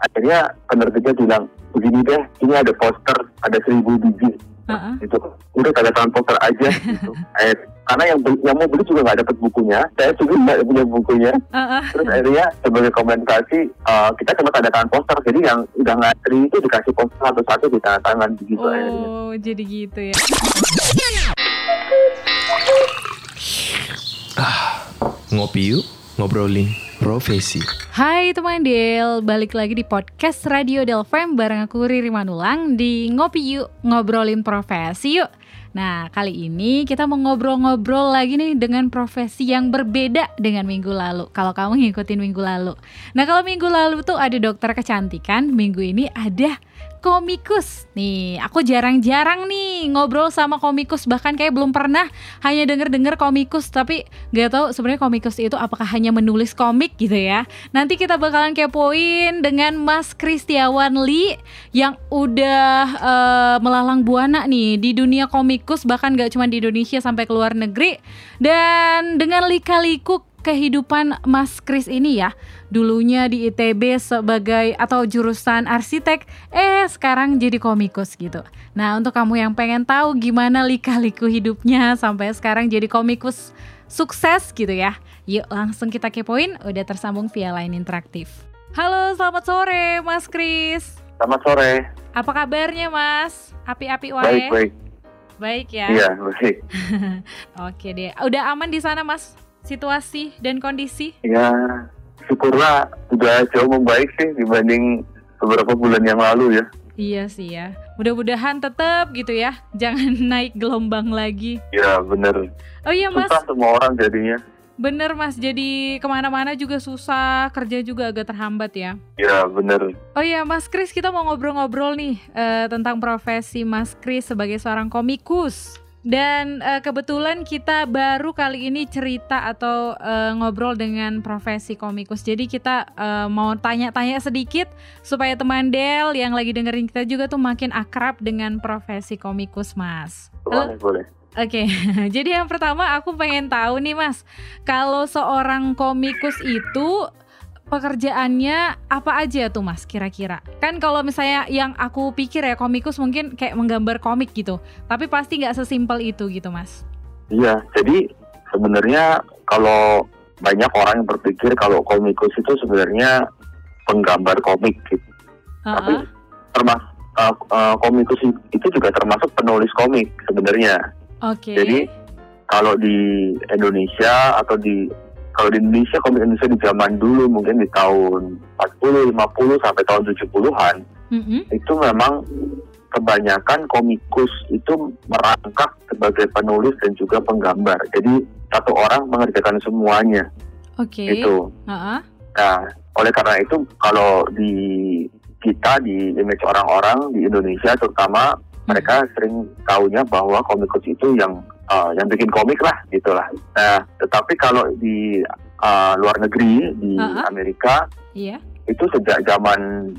akhirnya penerbitnya bilang begini deh ini ada poster ada seribu biji. Uh-uh. itu udah tanda tangan poster aja. Gitu. Eh, karena yang beli- yang mau beli juga nggak dapat bukunya. Saya juga nggak punya bukunya. Uh-uh. terus akhirnya sebagai kompensasi eh, kita cuma tanda tangan poster. Jadi yang udah ngantri itu dikasih poster satu-satu di tanda tangan begitu akhirnya. Oh, jadi gitu ya. Ngopi yuk, ngobrolin profesi. Hai teman Del, balik lagi di podcast Radio Del Fem bareng aku Riri Manulang di Ngopi Yuk, ngobrolin profesi yuk. Nah, kali ini kita mau ngobrol-ngobrol lagi nih dengan profesi yang berbeda dengan minggu lalu. Kalau kamu ngikutin minggu lalu. Nah, kalau minggu lalu tuh ada dokter kecantikan, minggu ini ada komikus. Nih, aku jarang-jarang nih ngobrol sama komikus, bahkan kayak belum pernah hanya denger-denger komikus, tapi nggak tahu sebenarnya komikus itu apakah hanya menulis komik gitu ya. Nanti kita bakalan kepoin dengan Mas Kristiawan Lee yang udah eh, melalang buana nih di dunia komikus bahkan gak cuma di Indonesia sampai ke luar negeri dan dengan lika-liku kehidupan Mas Kris ini ya. Dulunya di ITB sebagai atau jurusan arsitek eh sekarang jadi komikus gitu. Nah untuk kamu yang pengen tahu gimana lika-liku hidupnya sampai sekarang jadi komikus sukses gitu ya yuk langsung kita kepoin. Udah tersambung via line interaktif. Halo selamat sore Mas Kris. Selamat sore. Apa kabarnya Mas? Api-api wae? Baik baik. Baik ya? Iya baik. Oke deh, udah aman di sana mas situasi dan kondisi? ya syukurlah udah jauh membaik sih dibanding beberapa bulan yang lalu ya Iya sih ya. Mudah-mudahan tetap gitu ya, jangan naik gelombang lagi. ya bener Oh iya mas, susah semua orang jadinya bener mas. Jadi ke mana-mana juga susah, kerja juga agak terhambat ya. ya bener Oh iya Mas Kris, kita mau ngobrol-ngobrol nih eh, tentang profesi Mas Kris sebagai seorang komikus. Dan eh, kebetulan kita baru kali ini cerita atau eh, ngobrol dengan profesi komikus. Jadi kita eh, mau tanya-tanya sedikit supaya teman Del yang lagi dengerin kita juga tuh makin akrab dengan profesi komikus, Mas. Halo? boleh boleh Oke, jadi yang pertama aku pengen tahu nih Mas, kalau seorang komikus itu pekerjaannya apa aja tuh Mas kira-kira? Kan kalau misalnya yang aku pikir ya komikus mungkin kayak menggambar komik gitu, tapi pasti nggak sesimpel itu gitu Mas. Iya, jadi sebenarnya kalau banyak orang yang berpikir kalau komikus itu sebenarnya penggambar komik gitu. Tapi Heeh. termas uh, uh, komikus itu juga termasuk penulis komik sebenarnya. Oke. Jadi kalau di Indonesia atau di kalau di Indonesia komik Indonesia di zaman dulu mungkin di tahun 40, 50 sampai tahun 70-an Mm-mm. itu memang kebanyakan komikus itu merangkap sebagai penulis dan juga penggambar. Jadi satu orang mengerjakan semuanya Oke. itu. Heeh. Nah, oleh karena itu kalau di kita di image orang-orang di Indonesia terutama mereka sering taunya bahwa komikus itu yang uh, yang bikin komik lah gitulah. Nah, tetapi kalau di uh, luar negeri di Ha-ha. Amerika Iya. itu sejak zaman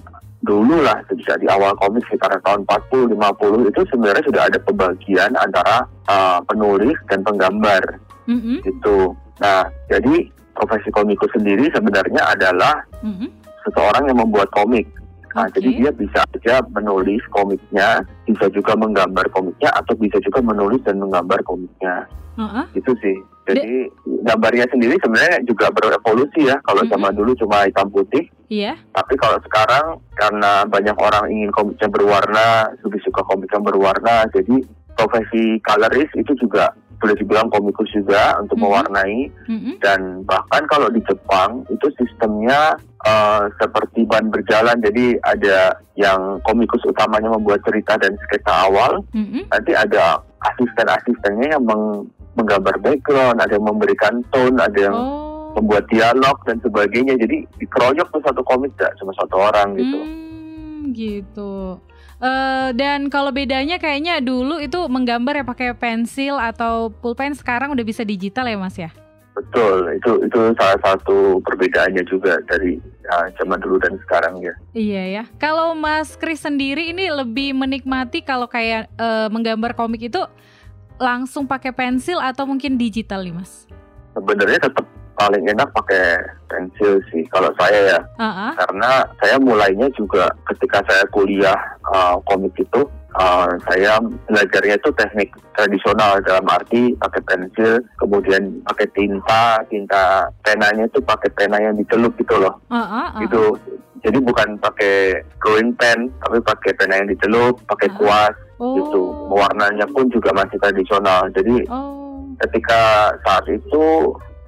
dulu lah sejak di awal komik sekitar tahun 40 50 itu sebenarnya sudah ada pembagian antara uh, penulis dan penggambar Mm-mm. gitu. Nah, jadi profesi komikus sendiri sebenarnya adalah Mm-mm. seseorang yang membuat komik. Nah, Oke. jadi dia bisa aja menulis komiknya, bisa juga menggambar komiknya, atau bisa juga menulis dan menggambar komiknya. Heeh. Itu sih. Jadi gambarnya sendiri sebenarnya juga berevolusi ya. Kalau Mhm. zaman dulu cuma hitam putih, Iya. tapi kalau sekarang karena banyak orang ingin komiknya berwarna, lebih suka komiknya berwarna, jadi profesi colorist itu juga boleh dibilang komikus juga untuk Mhm. mewarnai Mm-mm. dan bahkan kalau di Jepang itu sistemnya eh, seperti ban berjalan jadi ada yang komikus utamanya membuat cerita dan sketsa awal Mm-mm. nanti ada asisten-asistennya yang meng- menggambar background ada yang memberikan tone ada yang Oh. membuat dialog dan sebagainya jadi dikeroyok tuh satu komik gak cuma satu orang gitu Hmm, gitu. Eh, dan kalau bedanya kayaknya dulu itu menggambar ya pakai pensil atau pulpen sekarang udah bisa digital ya Mas ya? betul itu itu salah satu perbedaannya juga dari ya, zaman dulu dan sekarang ya Iya ya. Kalau Mas Kris sendiri ini lebih menikmati kalau kayak eh, menggambar komik itu langsung pakai pensil atau mungkin digital nih Mas? sebenarnya tetap paling enak pakai pensil sih kalau saya ya. Uh-uh. Karena saya mulainya juga ketika saya kuliah uh, komik itu uh, saya belajarnya itu teknik tradisional dalam arti pakai pensil, kemudian pakai tinta, tinta penanya itu pakai pena yang dicelup gitu loh. Uh-uh, uh-uh. Gitu. Jadi bukan pakai drawing pen, tapi pakai pena yang dicelup, pakai Ah. kuas Oh. gitu. Warnanya pun juga masih tradisional. Jadi Oh. ketika saat itu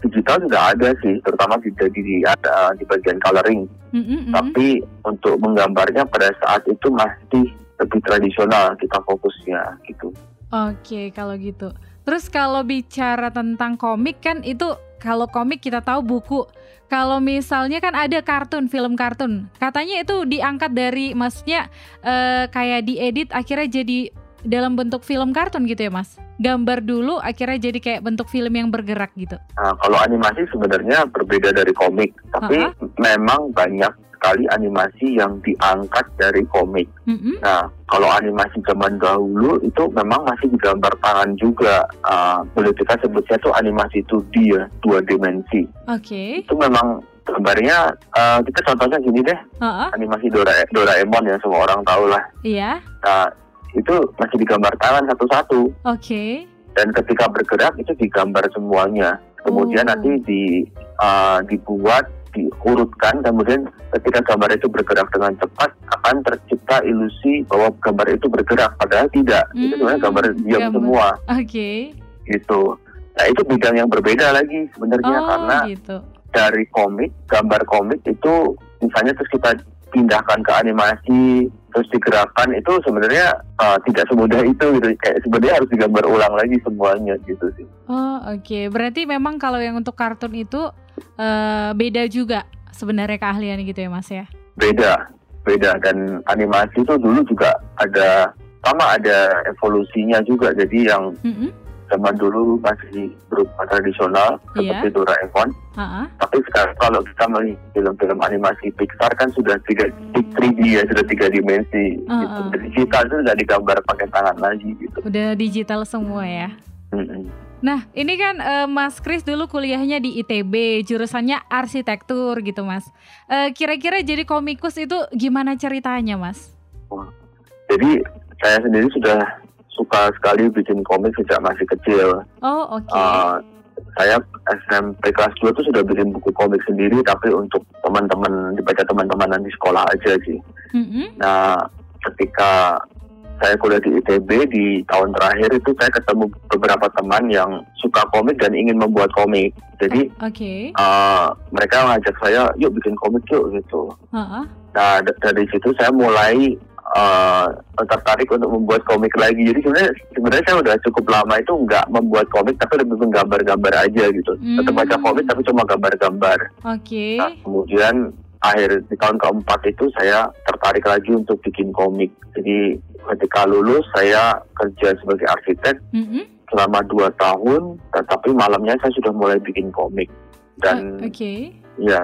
digital sudah ada sih, terutama di di, di ada di bagian coloring. Mm-mm-mm. Tapi untuk menggambarnya pada saat itu masih lebih tradisional kita fokusnya gitu. Oke, kalau gitu. Terus kalau bicara tentang komik kan itu kalau komik kita tahu buku. Kalau misalnya kan ada kartun, film kartun. Katanya itu diangkat dari maksudnya eh, kayak diedit akhirnya jadi dalam bentuk film kartun gitu ya, Mas. Gambar dulu akhirnya jadi kayak bentuk film yang bergerak gitu. Nah, kalau animasi sebenarnya berbeda dari komik, tapi Ah, memang banyak sekali animasi yang diangkat dari komik. Mm-mm. Nah, kalau animasi zaman dahulu itu memang masih digambar tangan juga. Boleh kita sebutnya tuh animasi 2D ya, dua dimensi. Oke. Itu memang gambarnya, ah, kita contohnya gini deh, Heeh, animasi Dora- Doraemon yang semua orang tahu lah. Iya. Nah, itu masih digambar tangan satu-satu. Oke. Dan ketika bergerak itu digambar semuanya. Kemudian Oh. nanti di, ah, dibuat, diurutkan, kemudian ketika gambar itu bergerak dengan cepat akan tercipta ilusi bahwa gambar itu bergerak. Padahal tidak. itu Hmm, sebenarnya gambar diam gambar. semua Oke. gitu. Nah itu bidang yang berbeda lagi sebenarnya Oh, karena gitu. dari komik, gambar komik itu misalnya terus kita pindahkan ke animasi terus digerakkan itu sebenarnya uh, tidak semudah itu gitu. Kayak sebenarnya harus digambar ulang lagi semuanya gitu sih. Oh oke, berarti memang kalau yang untuk kartun itu eh, beda juga sebenarnya keahlian gitu ya mas ya? beda beda. Dan animasi itu dulu juga ada sama ada evolusinya juga. Jadi yang Mm-mm. Zaman dulu masih berupa tradisional Iya. seperti Doraemon Ha-ha. tapi sekarang kalau kita melihat film-film animasi Pixar kan sudah tiga 3D ya sudah tiga dimensi gitu. Uh-uh. digital itu sudah digambar pakai tangan lagi gitu Udah digital semua ya. Nah ini kan eh, Mas Kris dulu kuliahnya di ITB, jurusannya arsitektur gitu mas. Eh, Kira-kira jadi komikus itu gimana ceritanya mas? jadi saya sendiri sudah suka sekali bikin komik sejak masih kecil Oh oke. Uh, saya SMP kelas 2 tuh sudah bikin buku komik sendiri tapi untuk teman-teman dibaca teman-teman di sekolah aja sih. Mm-mm. Nah, ketika saya kuliah di ITB di tahun terakhir itu saya ketemu beberapa teman yang suka komik dan ingin membuat komik. Jadi Oke. uh, mereka ngajak saya, yuk bikin komik yuk gitu. Ha-ha. Nah d- dari situ saya mulai uh, tertarik untuk membuat komik lagi. Jadi sebenarnya sebenarnya saya udah cukup lama itu nggak membuat komik tapi lebih menggambar-gambar aja gitu. Tetap Hmm. baca komik tapi cuma gambar-gambar. Oke. Nah, kemudian akhir di tahun keempat itu saya tertarik lagi untuk bikin komik. Jadi ketika lulus saya kerja sebagai arsitek Mm-mm. selama dua tahun, tetapi malamnya saya sudah mulai bikin komik dan Oh, Oke. ya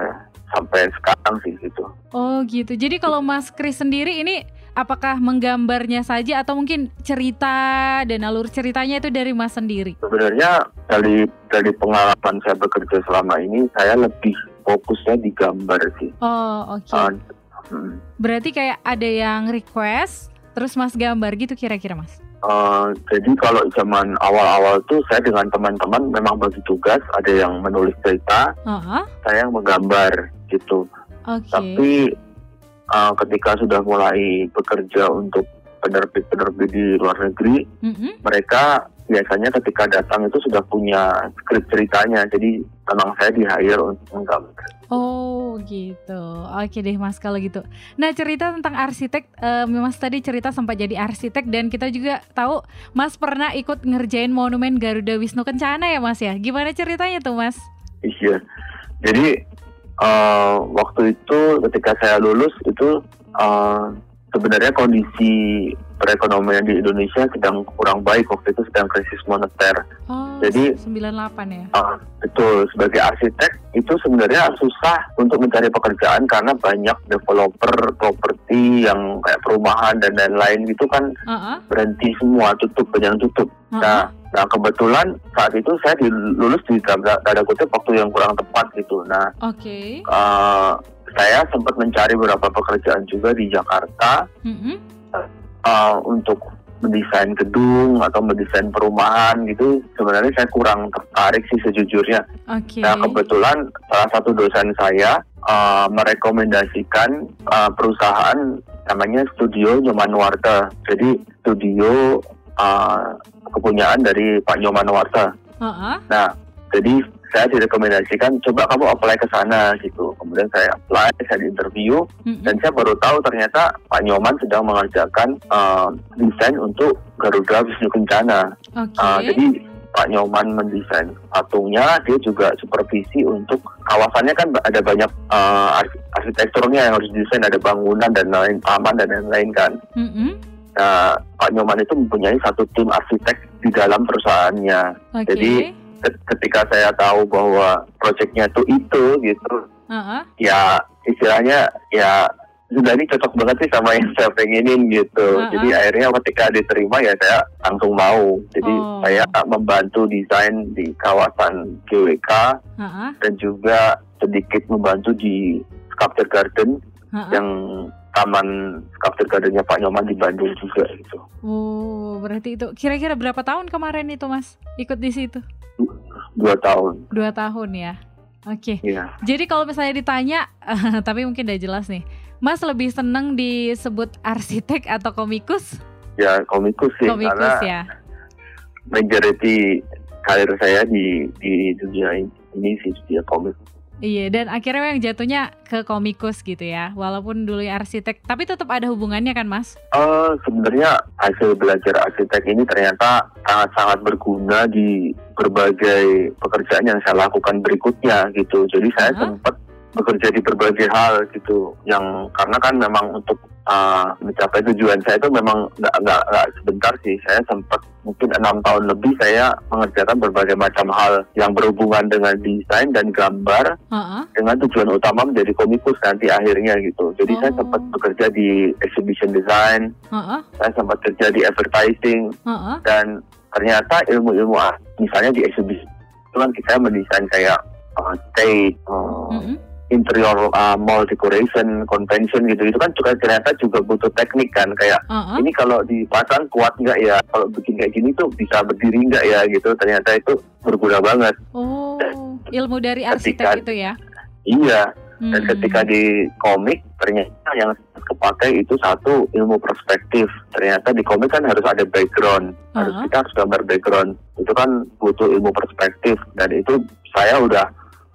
sampai sekarang sih gitu. Oh gitu. Jadi kalau Mas Kris sendiri ini apakah menggambarnya saja atau mungkin cerita dan alur ceritanya itu dari Mas sendiri? Sebenarnya dari dari pengalaman saya bekerja selama ini saya lebih fokusnya di gambar sih. Oh oke. Uh, hmm. Berarti kayak ada yang request, terus Mas gambar gitu kira-kira Mas? Uh, jadi kalau zaman awal-awal tuh saya dengan teman-teman memang bagi tugas, ada yang menulis cerita, Oh, saya yang menggambar gitu. oke. Tapi uh, ketika sudah mulai bekerja untuk penerbit-penerbit di luar negeri, Mm-mm. mereka biasanya ketika datang itu sudah punya skrip ceritanya. Jadi memang saya di hire untuk menggambar. Oh gitu. Oke deh Mas kalau gitu. Nah cerita tentang arsitek, eh, Mas tadi cerita sempat jadi arsitek dan kita juga tahu Mas pernah ikut ngerjain monumen Garuda Wisnu Kencana ya Mas ya. Gimana ceritanya tuh Mas? Iya. Jadi uh, waktu itu ketika saya lulus itu uh, sebenarnya kondisi perekonomian di Indonesia sedang kurang baik waktu itu sedang krisis moneter. Oh, Jadi- 98 ya. Ah, betul, sebagai arsitek itu sebenarnya susah untuk mencari pekerjaan karena banyak developer properti yang kayak perumahan dan lain-lain itu kan Heeh. berhenti semua, tutup, banyak tutup. heeh. Nah, nah kebetulan saat itu saya dilulus di tanda, tanda kutip waktu yang kurang tepat gitu. Nah, Oke. eh, saya sempat mencari beberapa pekerjaan juga di Jakarta Mm-mm. eh, untuk mendesain gedung atau mendesain perumahan gitu. Sebenarnya saya kurang tertarik sih sejujurnya. Oke. Nah kebetulan salah satu dosen saya uh, merekomendasikan uh, perusahaan namanya Studio Nyoman Warta. Jadi studio uh, kepunyaan dari Pak Nyoman Warta. Heeh. Nah jadi saya direkomendasikan coba kamu apply ke sana gitu. Kemudian saya apply, saya di interview Mm-mm. dan saya baru tahu ternyata Pak Nyoman sedang mengerjakan uh, desain untuk Garuda Wisnu Kencana. Oke. Uh, jadi Pak Nyoman mendesain patungnya, dia juga supervisi untuk kawasannya kan ada banyak uh, arsi- arsitekturnya yang harus didesain, ada bangunan dan lain taman dan lain-lain kan. Mm-mm. Nah, Pak Nyoman itu mempunyai satu tim arsitek di dalam perusahaannya. Oke. Jadi, Ketika saya tahu bahwa proyeknya itu itu gitu, Heeh. ya istilahnya ya sudah ini cocok banget sih sama yang saya pengenin gitu. Uh-uh. Jadi akhirnya ketika diterima ya saya langsung mau. Jadi Oh. saya membantu desain di kawasan GWK Heeh. dan juga sedikit membantu di Sculpture Garden Heeh. yang taman Sculpture Gardennya Pak Nyoman di Bandung juga gitu. Oh, berarti itu kira-kira berapa tahun kemarin itu Mas ikut di situ? Dua tahun. Dua tahun ya. Oke. Iya. Jadi kalau misalnya ditanya, tapi mungkin udah jelas nih, Mas lebih seneng disebut arsitek atau komikus? Ya komikus sih komikus karena ya. majority karir saya di di dunia ini sih dia komik. Iya, dan akhirnya yang jatuhnya ke komikus gitu ya. Walaupun dulu arsitek, tapi tetap ada hubungannya kan, Mas? Eh sebenarnya hasil belajar arsitek ini ternyata sangat-sangat berguna di berbagai pekerjaan yang saya lakukan berikutnya gitu. Jadi saya Aha. sempat bekerja di berbagai hal gitu. Yang karena kan memang untuk eh, mencapai tujuan saya itu memang nggak nggak sebentar sih. Saya sempat mungkin enam tahun lebih saya mengerjakan berbagai macam hal yang berhubungan dengan desain dan gambar Heeh. dengan tujuan utama menjadi komikus nanti akhirnya gitu. Jadi saya Oh. sempat bekerja di exhibition design, Heeh. saya sempat kerja di advertising Heeh. dan ternyata ilmu-ilmu misalnya di exhibition itu kan kita mendesain kayak uh, stage, uh, Mm-mm. Interior uh, mall decoration, convention gitu. Itu kan juga ternyata juga butuh teknik kan kayak Heeh. ini kalau dipasang kuat nggak ya? Kalau bikin kayak gini tuh bisa berdiri nggak ya gitu. Ternyata itu berguna banget. Oh, ilmu dari Ketika- arsitek itu ya. Iya. Dan Hmm. ketika di komik ternyata yang kepakai itu satu ilmu perspektif. Ternyata di komik kan harus ada background, harus Uh-huh. kita harus gambar background. Itu kan butuh ilmu perspektif dan itu saya udah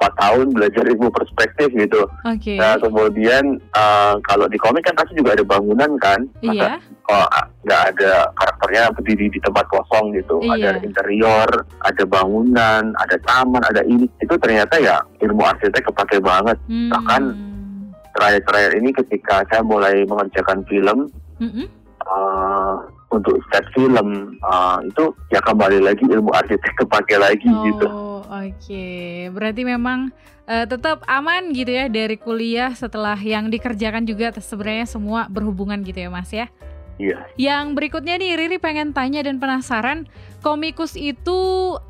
4 tahun belajar ilmu perspektif gitu. Oke. Nah kemudian eh, kalau di komik kan pasti juga ada bangunan kan. Masa Iya. kalau ah, nggak ada karakternya berdiri di tempat kosong gitu. Iya. Ada interior, ada bangunan, ada taman, ada ini. Itu ternyata ya ilmu arsitek kepake banget Hmm. bahkan terakhir-terakhir ini ketika saya mulai mengerjakan film Mm-mm. uh, untuk set film uh, itu ya kembali lagi ilmu arsitek kepake lagi gitu. Oh, oke. Berarti memang eh, tetap aman gitu ya dari kuliah setelah yang dikerjakan juga sebenarnya semua berhubungan gitu ya, Mas ya. Iya. Yang berikutnya nih Riri pengen tanya dan penasaran, komikus itu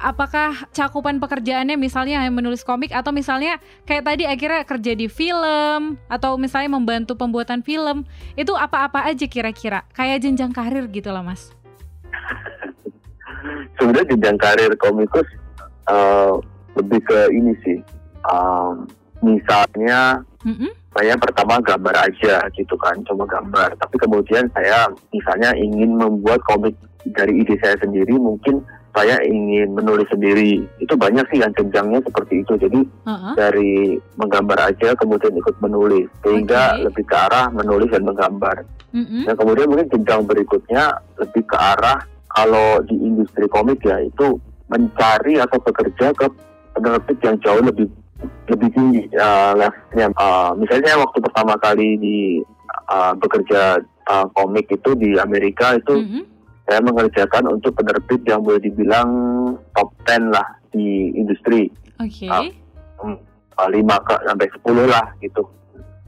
apakah cakupan pekerjaannya misalnya hanya menulis komik atau misalnya kayak tadi akhirnya kerja di film atau misalnya membantu pembuatan film, itu apa-apa aja kira-kira? Kayak jenjang karir gitu lah, Mas. Sebenarnya jenjang karir komikus uh, lebih ke ini sih. Um, misalnya Mm-mm. saya pertama gambar aja gitu kan, cuma gambar. Tapi kemudian saya misalnya ingin membuat komik dari ide saya sendiri, mungkin saya ingin menulis sendiri. Itu banyak sih yang jenjangnya seperti itu. Jadi Uh-uh. dari menggambar aja kemudian ikut menulis sehingga Oke. lebih ke arah menulis dan menggambar. Mm-mm. Nah kemudian mungkin jenjang berikutnya lebih ke arah kalau di industri komik ya itu mencari atau bekerja ke penerbit yang jauh lebih lebih tinggi uh, levelnya. Uh, misalnya waktu pertama kali di uh, bekerja uh, komik itu di Amerika itu Mm-mm. saya mengerjakan untuk penerbit yang boleh dibilang top 10 lah di industri Oke. Hmm, uh, 5 ke sampai 10 lah gitu.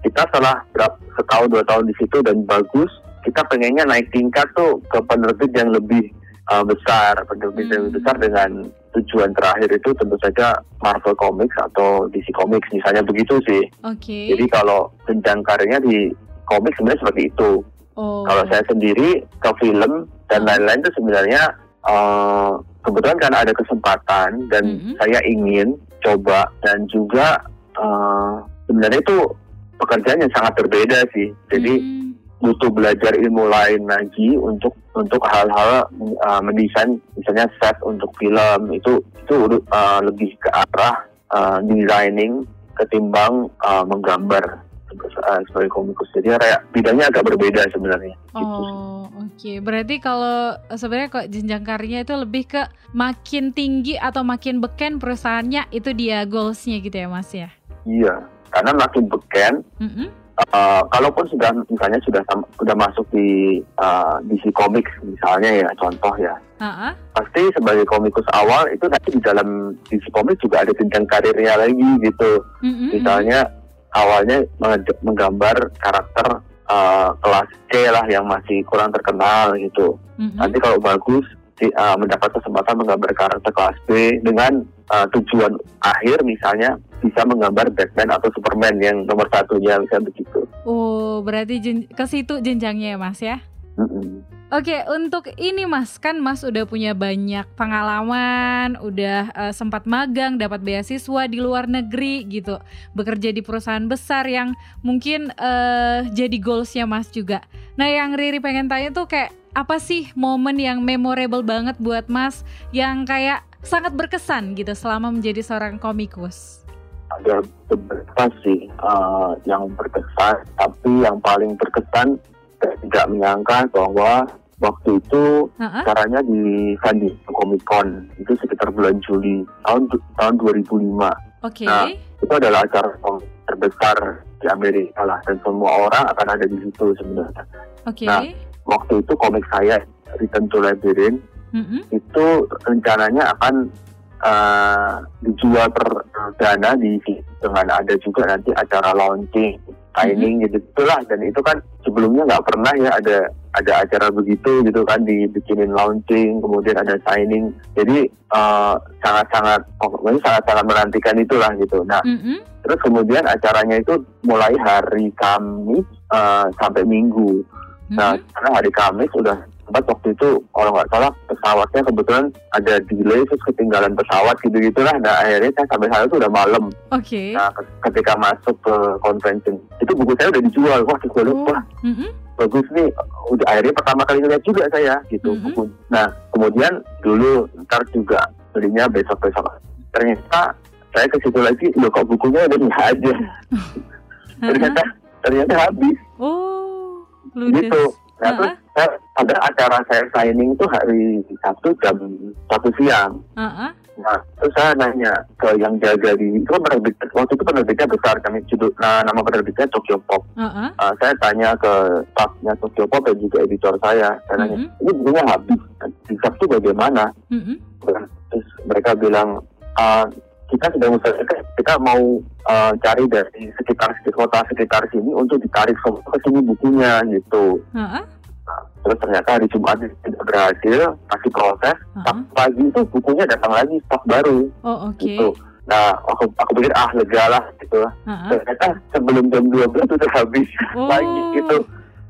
Kita setelah berapa setahun dua tahun di situ dan bagus, kita pengennya naik tingkat tuh ke penerbit yang lebih uh, besar, lebih Hmm. besar dengan tujuan terakhir itu tentu saja Marvel Comics atau DC Comics misalnya begitu sih. Oke. Jadi kalau jenjang karirnya di komik sebenarnya seperti itu. oh. Kalau saya sendiri ke film dan Hmm. lain-lain itu sebenarnya eh, kebetulan karena ada kesempatan dan Mhm. saya ingin coba dan juga eh, sebenarnya itu pekerjaan yang sangat berbeda sih. Jadi Hmm. Butuh belajar ilmu lain lagi untuk untuk hal-hal eh, mendesain misalnya set untuk film itu itu eh, lebih ke arah eh, designing ketimbang eh, menggambar eh, sebagai komikus. Jadi kayak bidangnya agak berbeda sebenarnya. Gitu. Oh, oke. Berarti kalau sebenarnya kok jenjang karirnya itu lebih ke makin tinggi atau makin beken perusahaannya itu dia goalsnya gitu ya, Mas ya. Iya, karena makin beken, Mm-mm. Uh, kalaupun sudah misalnya sudah sudah masuk di uh, DC Comics misalnya ya contoh ya, Ha-ha. pasti sebagai komikus awal itu nanti di dalam DC Comics juga ada jenjang karirnya lagi gitu. Mm-mm. Misalnya awalnya menggambar karakter uh, kelas C lah yang masih kurang terkenal gitu. Mm-mm. Nanti kalau bagus di- uh, mendapat kesempatan menggambar karakter kelas B dengan uh, tujuan akhir misalnya bisa menggambar Batman atau Superman yang nomor satunya bisa begitu. Oh, berarti jen- ke situ jenjangnya ya, Mas ya. Mm-mm. Oke, untuk ini Mas, kan Mas udah punya banyak pengalaman, udah eh, sempat magang, dapat beasiswa di luar negeri gitu, bekerja di perusahaan besar yang mungkin eh, jadi goalsnya Mas juga. Nah, yang Riri pengen tanya tuh kayak apa sih momen yang memorable banget buat Mas, yang kayak sangat berkesan gitu selama menjadi seorang komikus? Ada beberapa sih uh, yang berkesan, tapi yang paling berkesan tidak menyangka bahwa waktu itu Heeh. caranya di San Diego Comic Con itu sekitar bulan Juli tahun tahun 2005. Oke. Nah, itu adalah acara terbesar di Amerika lah dan semua orang akan ada di situ sebenarnya. Oke. nah. Waktu itu komik saya Return to Labyrinth Mm-mm. itu rencananya akan uh, dijual perdana di dengan ada juga nanti acara launching, signing gitu itulah dan itu kan sebelumnya nggak pernah ya ada ada acara begitu gitu kan dibikinin launching kemudian ada signing jadi uh, sangat-sangat pokoknya sangat-sangat menantikan itulah gitu nah Mm-mm. terus kemudian acaranya itu mulai hari Kamis uh, sampai Minggu Nah, Mm-mm. karena hari Kamis udah sempat waktu itu kalau nggak salah pesawatnya kebetulan ada delay terus ketinggalan pesawat gitu gitulah. Nah akhirnya saya sampai sana tuh udah malam. Oke. Nah ke- ketika masuk ke convention itu buku saya udah dijual. Wah gue Oh. wah Mm-mm. bagus nih. Udah akhirnya pertama kali ngeliat juga saya gitu Mhm. buku. Nah kemudian dulu ntar juga belinya besok besok. Ternyata saya ke situ lagi, loh kok bukunya udah nggak ada. ternyata ternyata habis Oh, ludes. gitu. Nah, terus saya, ada acara saya signing itu hari Sabtu jam satu siang. Heeh. Nah, terus saya nanya ke yang jaga di itu kan penerbit waktu itu penerbitnya besar kami judul nah, nama penerbitnya Tokyo Pop. Heeh. Ah, saya tanya ke staffnya Tokyo Pop dan juga editor saya. Saya nanya, Mhm. ini bukunya habis. Di Sabtu bagaimana? Mm-mm. Terus mereka bilang, "Ah, kita sedang usahakan kita mau ah, cari dari sekitar kota sekitar sini untuk ditarik semua ke sini bukunya gitu. Heeh. Terus ternyata hari Jumat tidak berhasil, masih proses. Heeh. Sabtu pagi itu bukunya datang lagi stok baru Oh, oke. gitu. Nah, aku aku pikir ah lega lah gitu. Heeh. Ternyata sebelum jam 12 udah habis Oh. lagi gitu.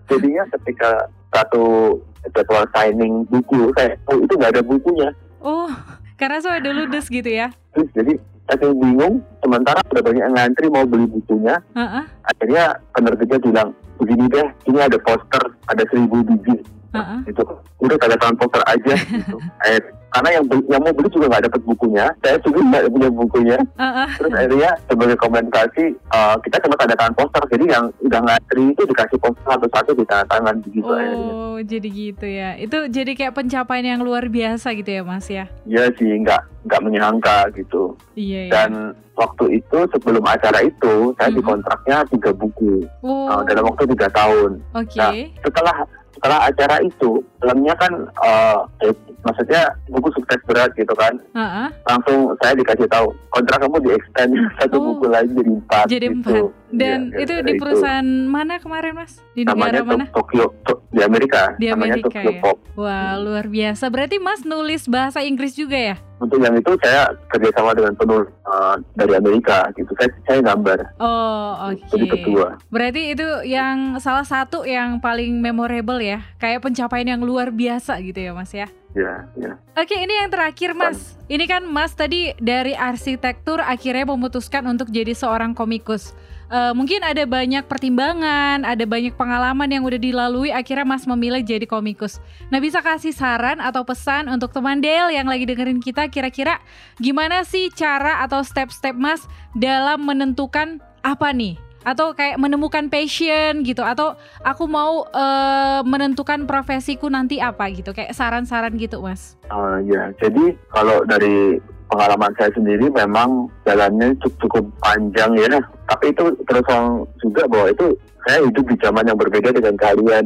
Jadinya ketika satu jadwal signing buku, saya oh itu nggak ada bukunya. Oh, karena saya udah ludes gitu ya. Terus jadi saya bingung. Sementara udah banyak yang ngantri mau beli bukunya. Heeh. Akhirnya penerbitnya bilang begini deh, ini ada poster, ada seribu biji. Uh-uh. itu udah tanda tangan poster aja gitu eh, karena yang beli- yang mau beli juga nggak dapat bukunya saya juga nggak punya bukunya Uh-uh. terus akhirnya sebagai kompensasi eh, kita cuma tanda tangan poster jadi yang udah ngantri itu dikasih poster satu-satu di tanda tangan begitu akhirnya Oh, jadi gitu ya. Itu jadi kayak pencapaian yang luar biasa gitu ya, Mas ya. ya sih nggak nggak menyangka gitu Iya, iya. dan waktu itu sebelum acara itu saya Mhm. dikontraknya tiga buku Oh, eh, dalam waktu tiga tahun oke. Nah, setelah setelah acara itu filmnya kan eh, eh, maksudnya buku sukses berat gitu kan Uh-uh. langsung saya dikasih tahu kontrak kamu di extend satu Oh. buku lagi jadi empat Jadi gitu. empat. Dan Iya, itu di perusahaan mana kemarin, Mas? Di namanya negara mana? Tok- Tokyo To- di Amerika Di Amerika Tokyo ya? Pop Wah, luar biasa. Berarti Mas nulis bahasa Inggris juga ya? untuk yang itu saya kerjasama dengan penulis eh, dari Amerika gitu saya saya gambar Oh, oke. jadi ketua Berarti itu yang salah satu yang paling memorable ya, kayak pencapaian yang luar biasa gitu ya, Mas ya. ya ya Oke, ini yang terakhir, Mas. Ini kan Mas tadi dari arsitektur akhirnya memutuskan untuk jadi seorang komikus. Eh, mungkin ada banyak pertimbangan, ada banyak pengalaman yang udah dilalui, akhirnya Mas memilih jadi komikus. Nah, bisa kasih saran atau pesan untuk teman Del yang lagi dengerin kita, kira-kira gimana sih cara atau step-step Mas dalam menentukan apa nih? Atau kayak menemukan passion gitu, atau aku mau eh, menentukan profesiku nanti apa gitu, kayak saran-saran gitu, Mas. Eh, ya jadi kalau dari pengalaman saya sendiri memang jalannya cukup, cukup panjang ya tapi itu terus terang juga bahwa itu saya hidup di zaman yang berbeda dengan kalian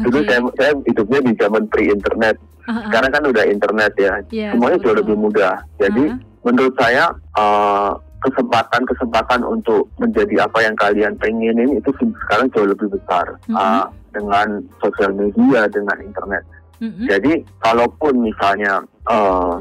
dulu Oke. saya, saya hidupnya di zaman pre-internet Uh-uh. sekarang kan udah internet ya Iya, semuanya jauh betul. lebih mudah jadi Uh-uh. menurut saya eh, kesempatan-kesempatan untuk menjadi apa yang kalian pengenin itu sekarang jauh lebih besar Mhm. eh, dengan sosial media dengan internet Mm-mm. jadi kalaupun misalnya eh,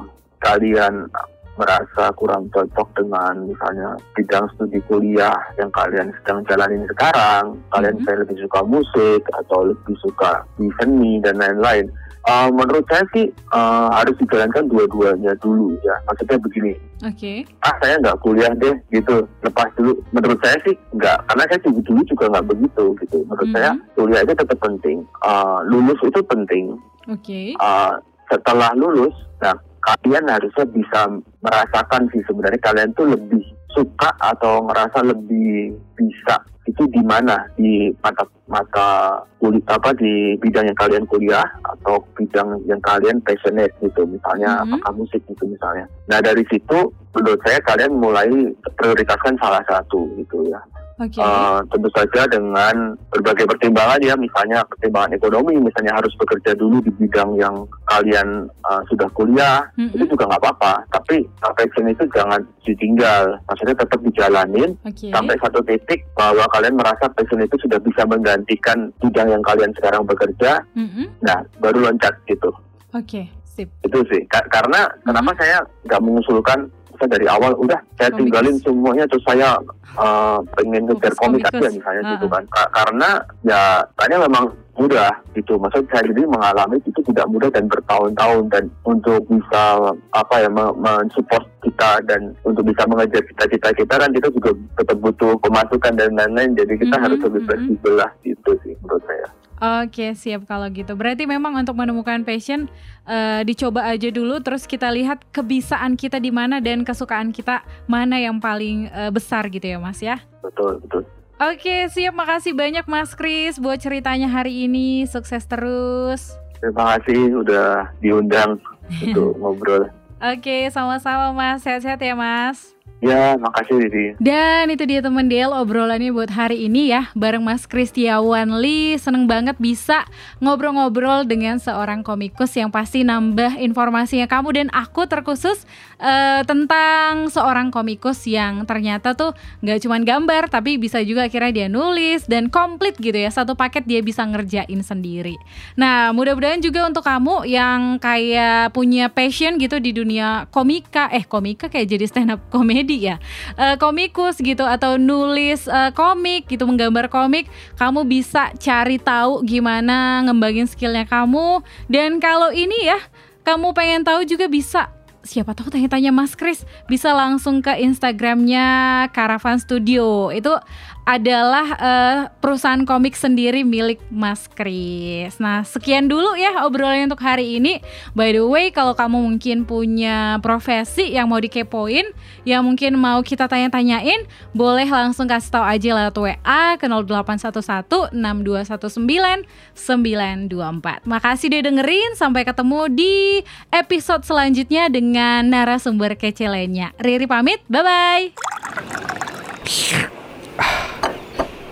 kalian merasa kurang cocok dengan misalnya bidang studi kuliah yang kalian sedang jalanin sekarang, kalian Mhm. misalnya lebih suka musik atau lebih suka di seni dan lain-lain. Eh, menurut saya sih eh, harus dijalankan dua-duanya dulu ya. Maksudnya begini, Oke. ah saya nggak kuliah deh gitu, lepas dulu. Menurut saya sih nggak, karena saya dulu dulu juga nggak begitu gitu. Menurut Mhm. saya kuliah itu tetap penting, Eh, lulus itu penting, Oke. uh, setelah lulus, nah kalian harusnya bisa merasakan sih sebenarnya kalian tuh lebih suka atau ngerasa lebih bisa itu di mana di mata mata kuliah apa di bidang yang kalian kuliah atau bidang yang kalian passionate gitu misalnya Mhm. apakah musik gitu misalnya. Nah dari situ menurut saya kalian mulai prioritaskan salah satu gitu ya. Oke. Uh, tentu saja dengan berbagai pertimbangan ya, misalnya pertimbangan ekonomi, misalnya harus bekerja dulu di bidang yang kalian uh, sudah kuliah, Mm-mm. itu juga nggak apa-apa. Tapi passion itu jangan ditinggal, maksudnya tetap dijalanin Oke. sampai satu titik bahwa kalian merasa passion itu sudah bisa menggantikan bidang yang kalian sekarang bekerja, Mm-mm. nah baru loncat gitu. Oke. Sip. Itu sih, Ka- karena kenapa saya nggak mengusulkan saya dari awal udah saya Komikus. tinggalin semuanya terus saya uh, pengen ngejar komik aja misalnya Ah, gitu ah. kan Ka- karena ya tanya memang mudah gitu maksudnya saya sendiri mengalami itu tidak mudah dan bertahun-tahun dan untuk bisa apa ya me- mensupport kita dan untuk bisa mengejar cita-cita kita kan kita juga tetap butuh pemasukan dan lain-lain jadi kita Mhm, harus lebih mhm. fleksibel lah gitu sih menurut saya Oke, siap kalau gitu. Berarti memang untuk menemukan passion eh, dicoba aja dulu terus kita lihat kebisaan kita di mana dan kesukaan kita mana yang paling eh, besar gitu ya, Mas ya. betul betul Oke, siap. Makasih banyak Mas Kris buat ceritanya hari ini. Sukses terus. terima kasih udah diundang untuk ngobrol Oke, sama-sama Mas. Sehat-sehat ya, Mas. Ya makasih Didi Dan itu dia teman Del obrolannya buat hari ini ya bareng Mas Kristiawan Lee. Seneng banget bisa ngobrol-ngobrol dengan seorang komikus yang pasti nambah informasinya kamu dan aku terkhusus eh, tentang seorang komikus yang ternyata tuh nggak cuman gambar tapi bisa juga akhirnya dia nulis dan komplit gitu ya satu paket dia bisa ngerjain sendiri. Nah mudah-mudahan juga untuk kamu yang kayak punya passion gitu di dunia komika eh komika kayak jadi stand up komedi ya. Eh, komikus gitu atau nulis eh, komik gitu menggambar komik kamu bisa cari tahu gimana ngembangin skillnya kamu. Dan kalau ini ya kamu pengen tahu juga bisa siapa tahu tanya-tanya Mas Kris bisa langsung ke Instagramnya Caravan Studio. Itu adalah uh, perusahaan komik sendiri milik Mas Kris. Nah, sekian dulu ya obrolan untuk hari ini. By the way, kalau kamu mungkin punya profesi yang mau dikepoin, yang mungkin mau kita tanya-tanyain, boleh langsung kasih tahu aja lewat WA ke 0811 6219 924. Makasih udah dengerin, sampai ketemu di episode selanjutnya dengan narasumber kece lainnya. Riri pamit, bye-bye.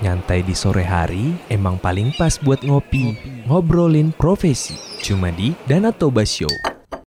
Nyantai di sore hari emang paling pas buat ngopi, ngobrolin profesi. Cuma di Danatoba Show.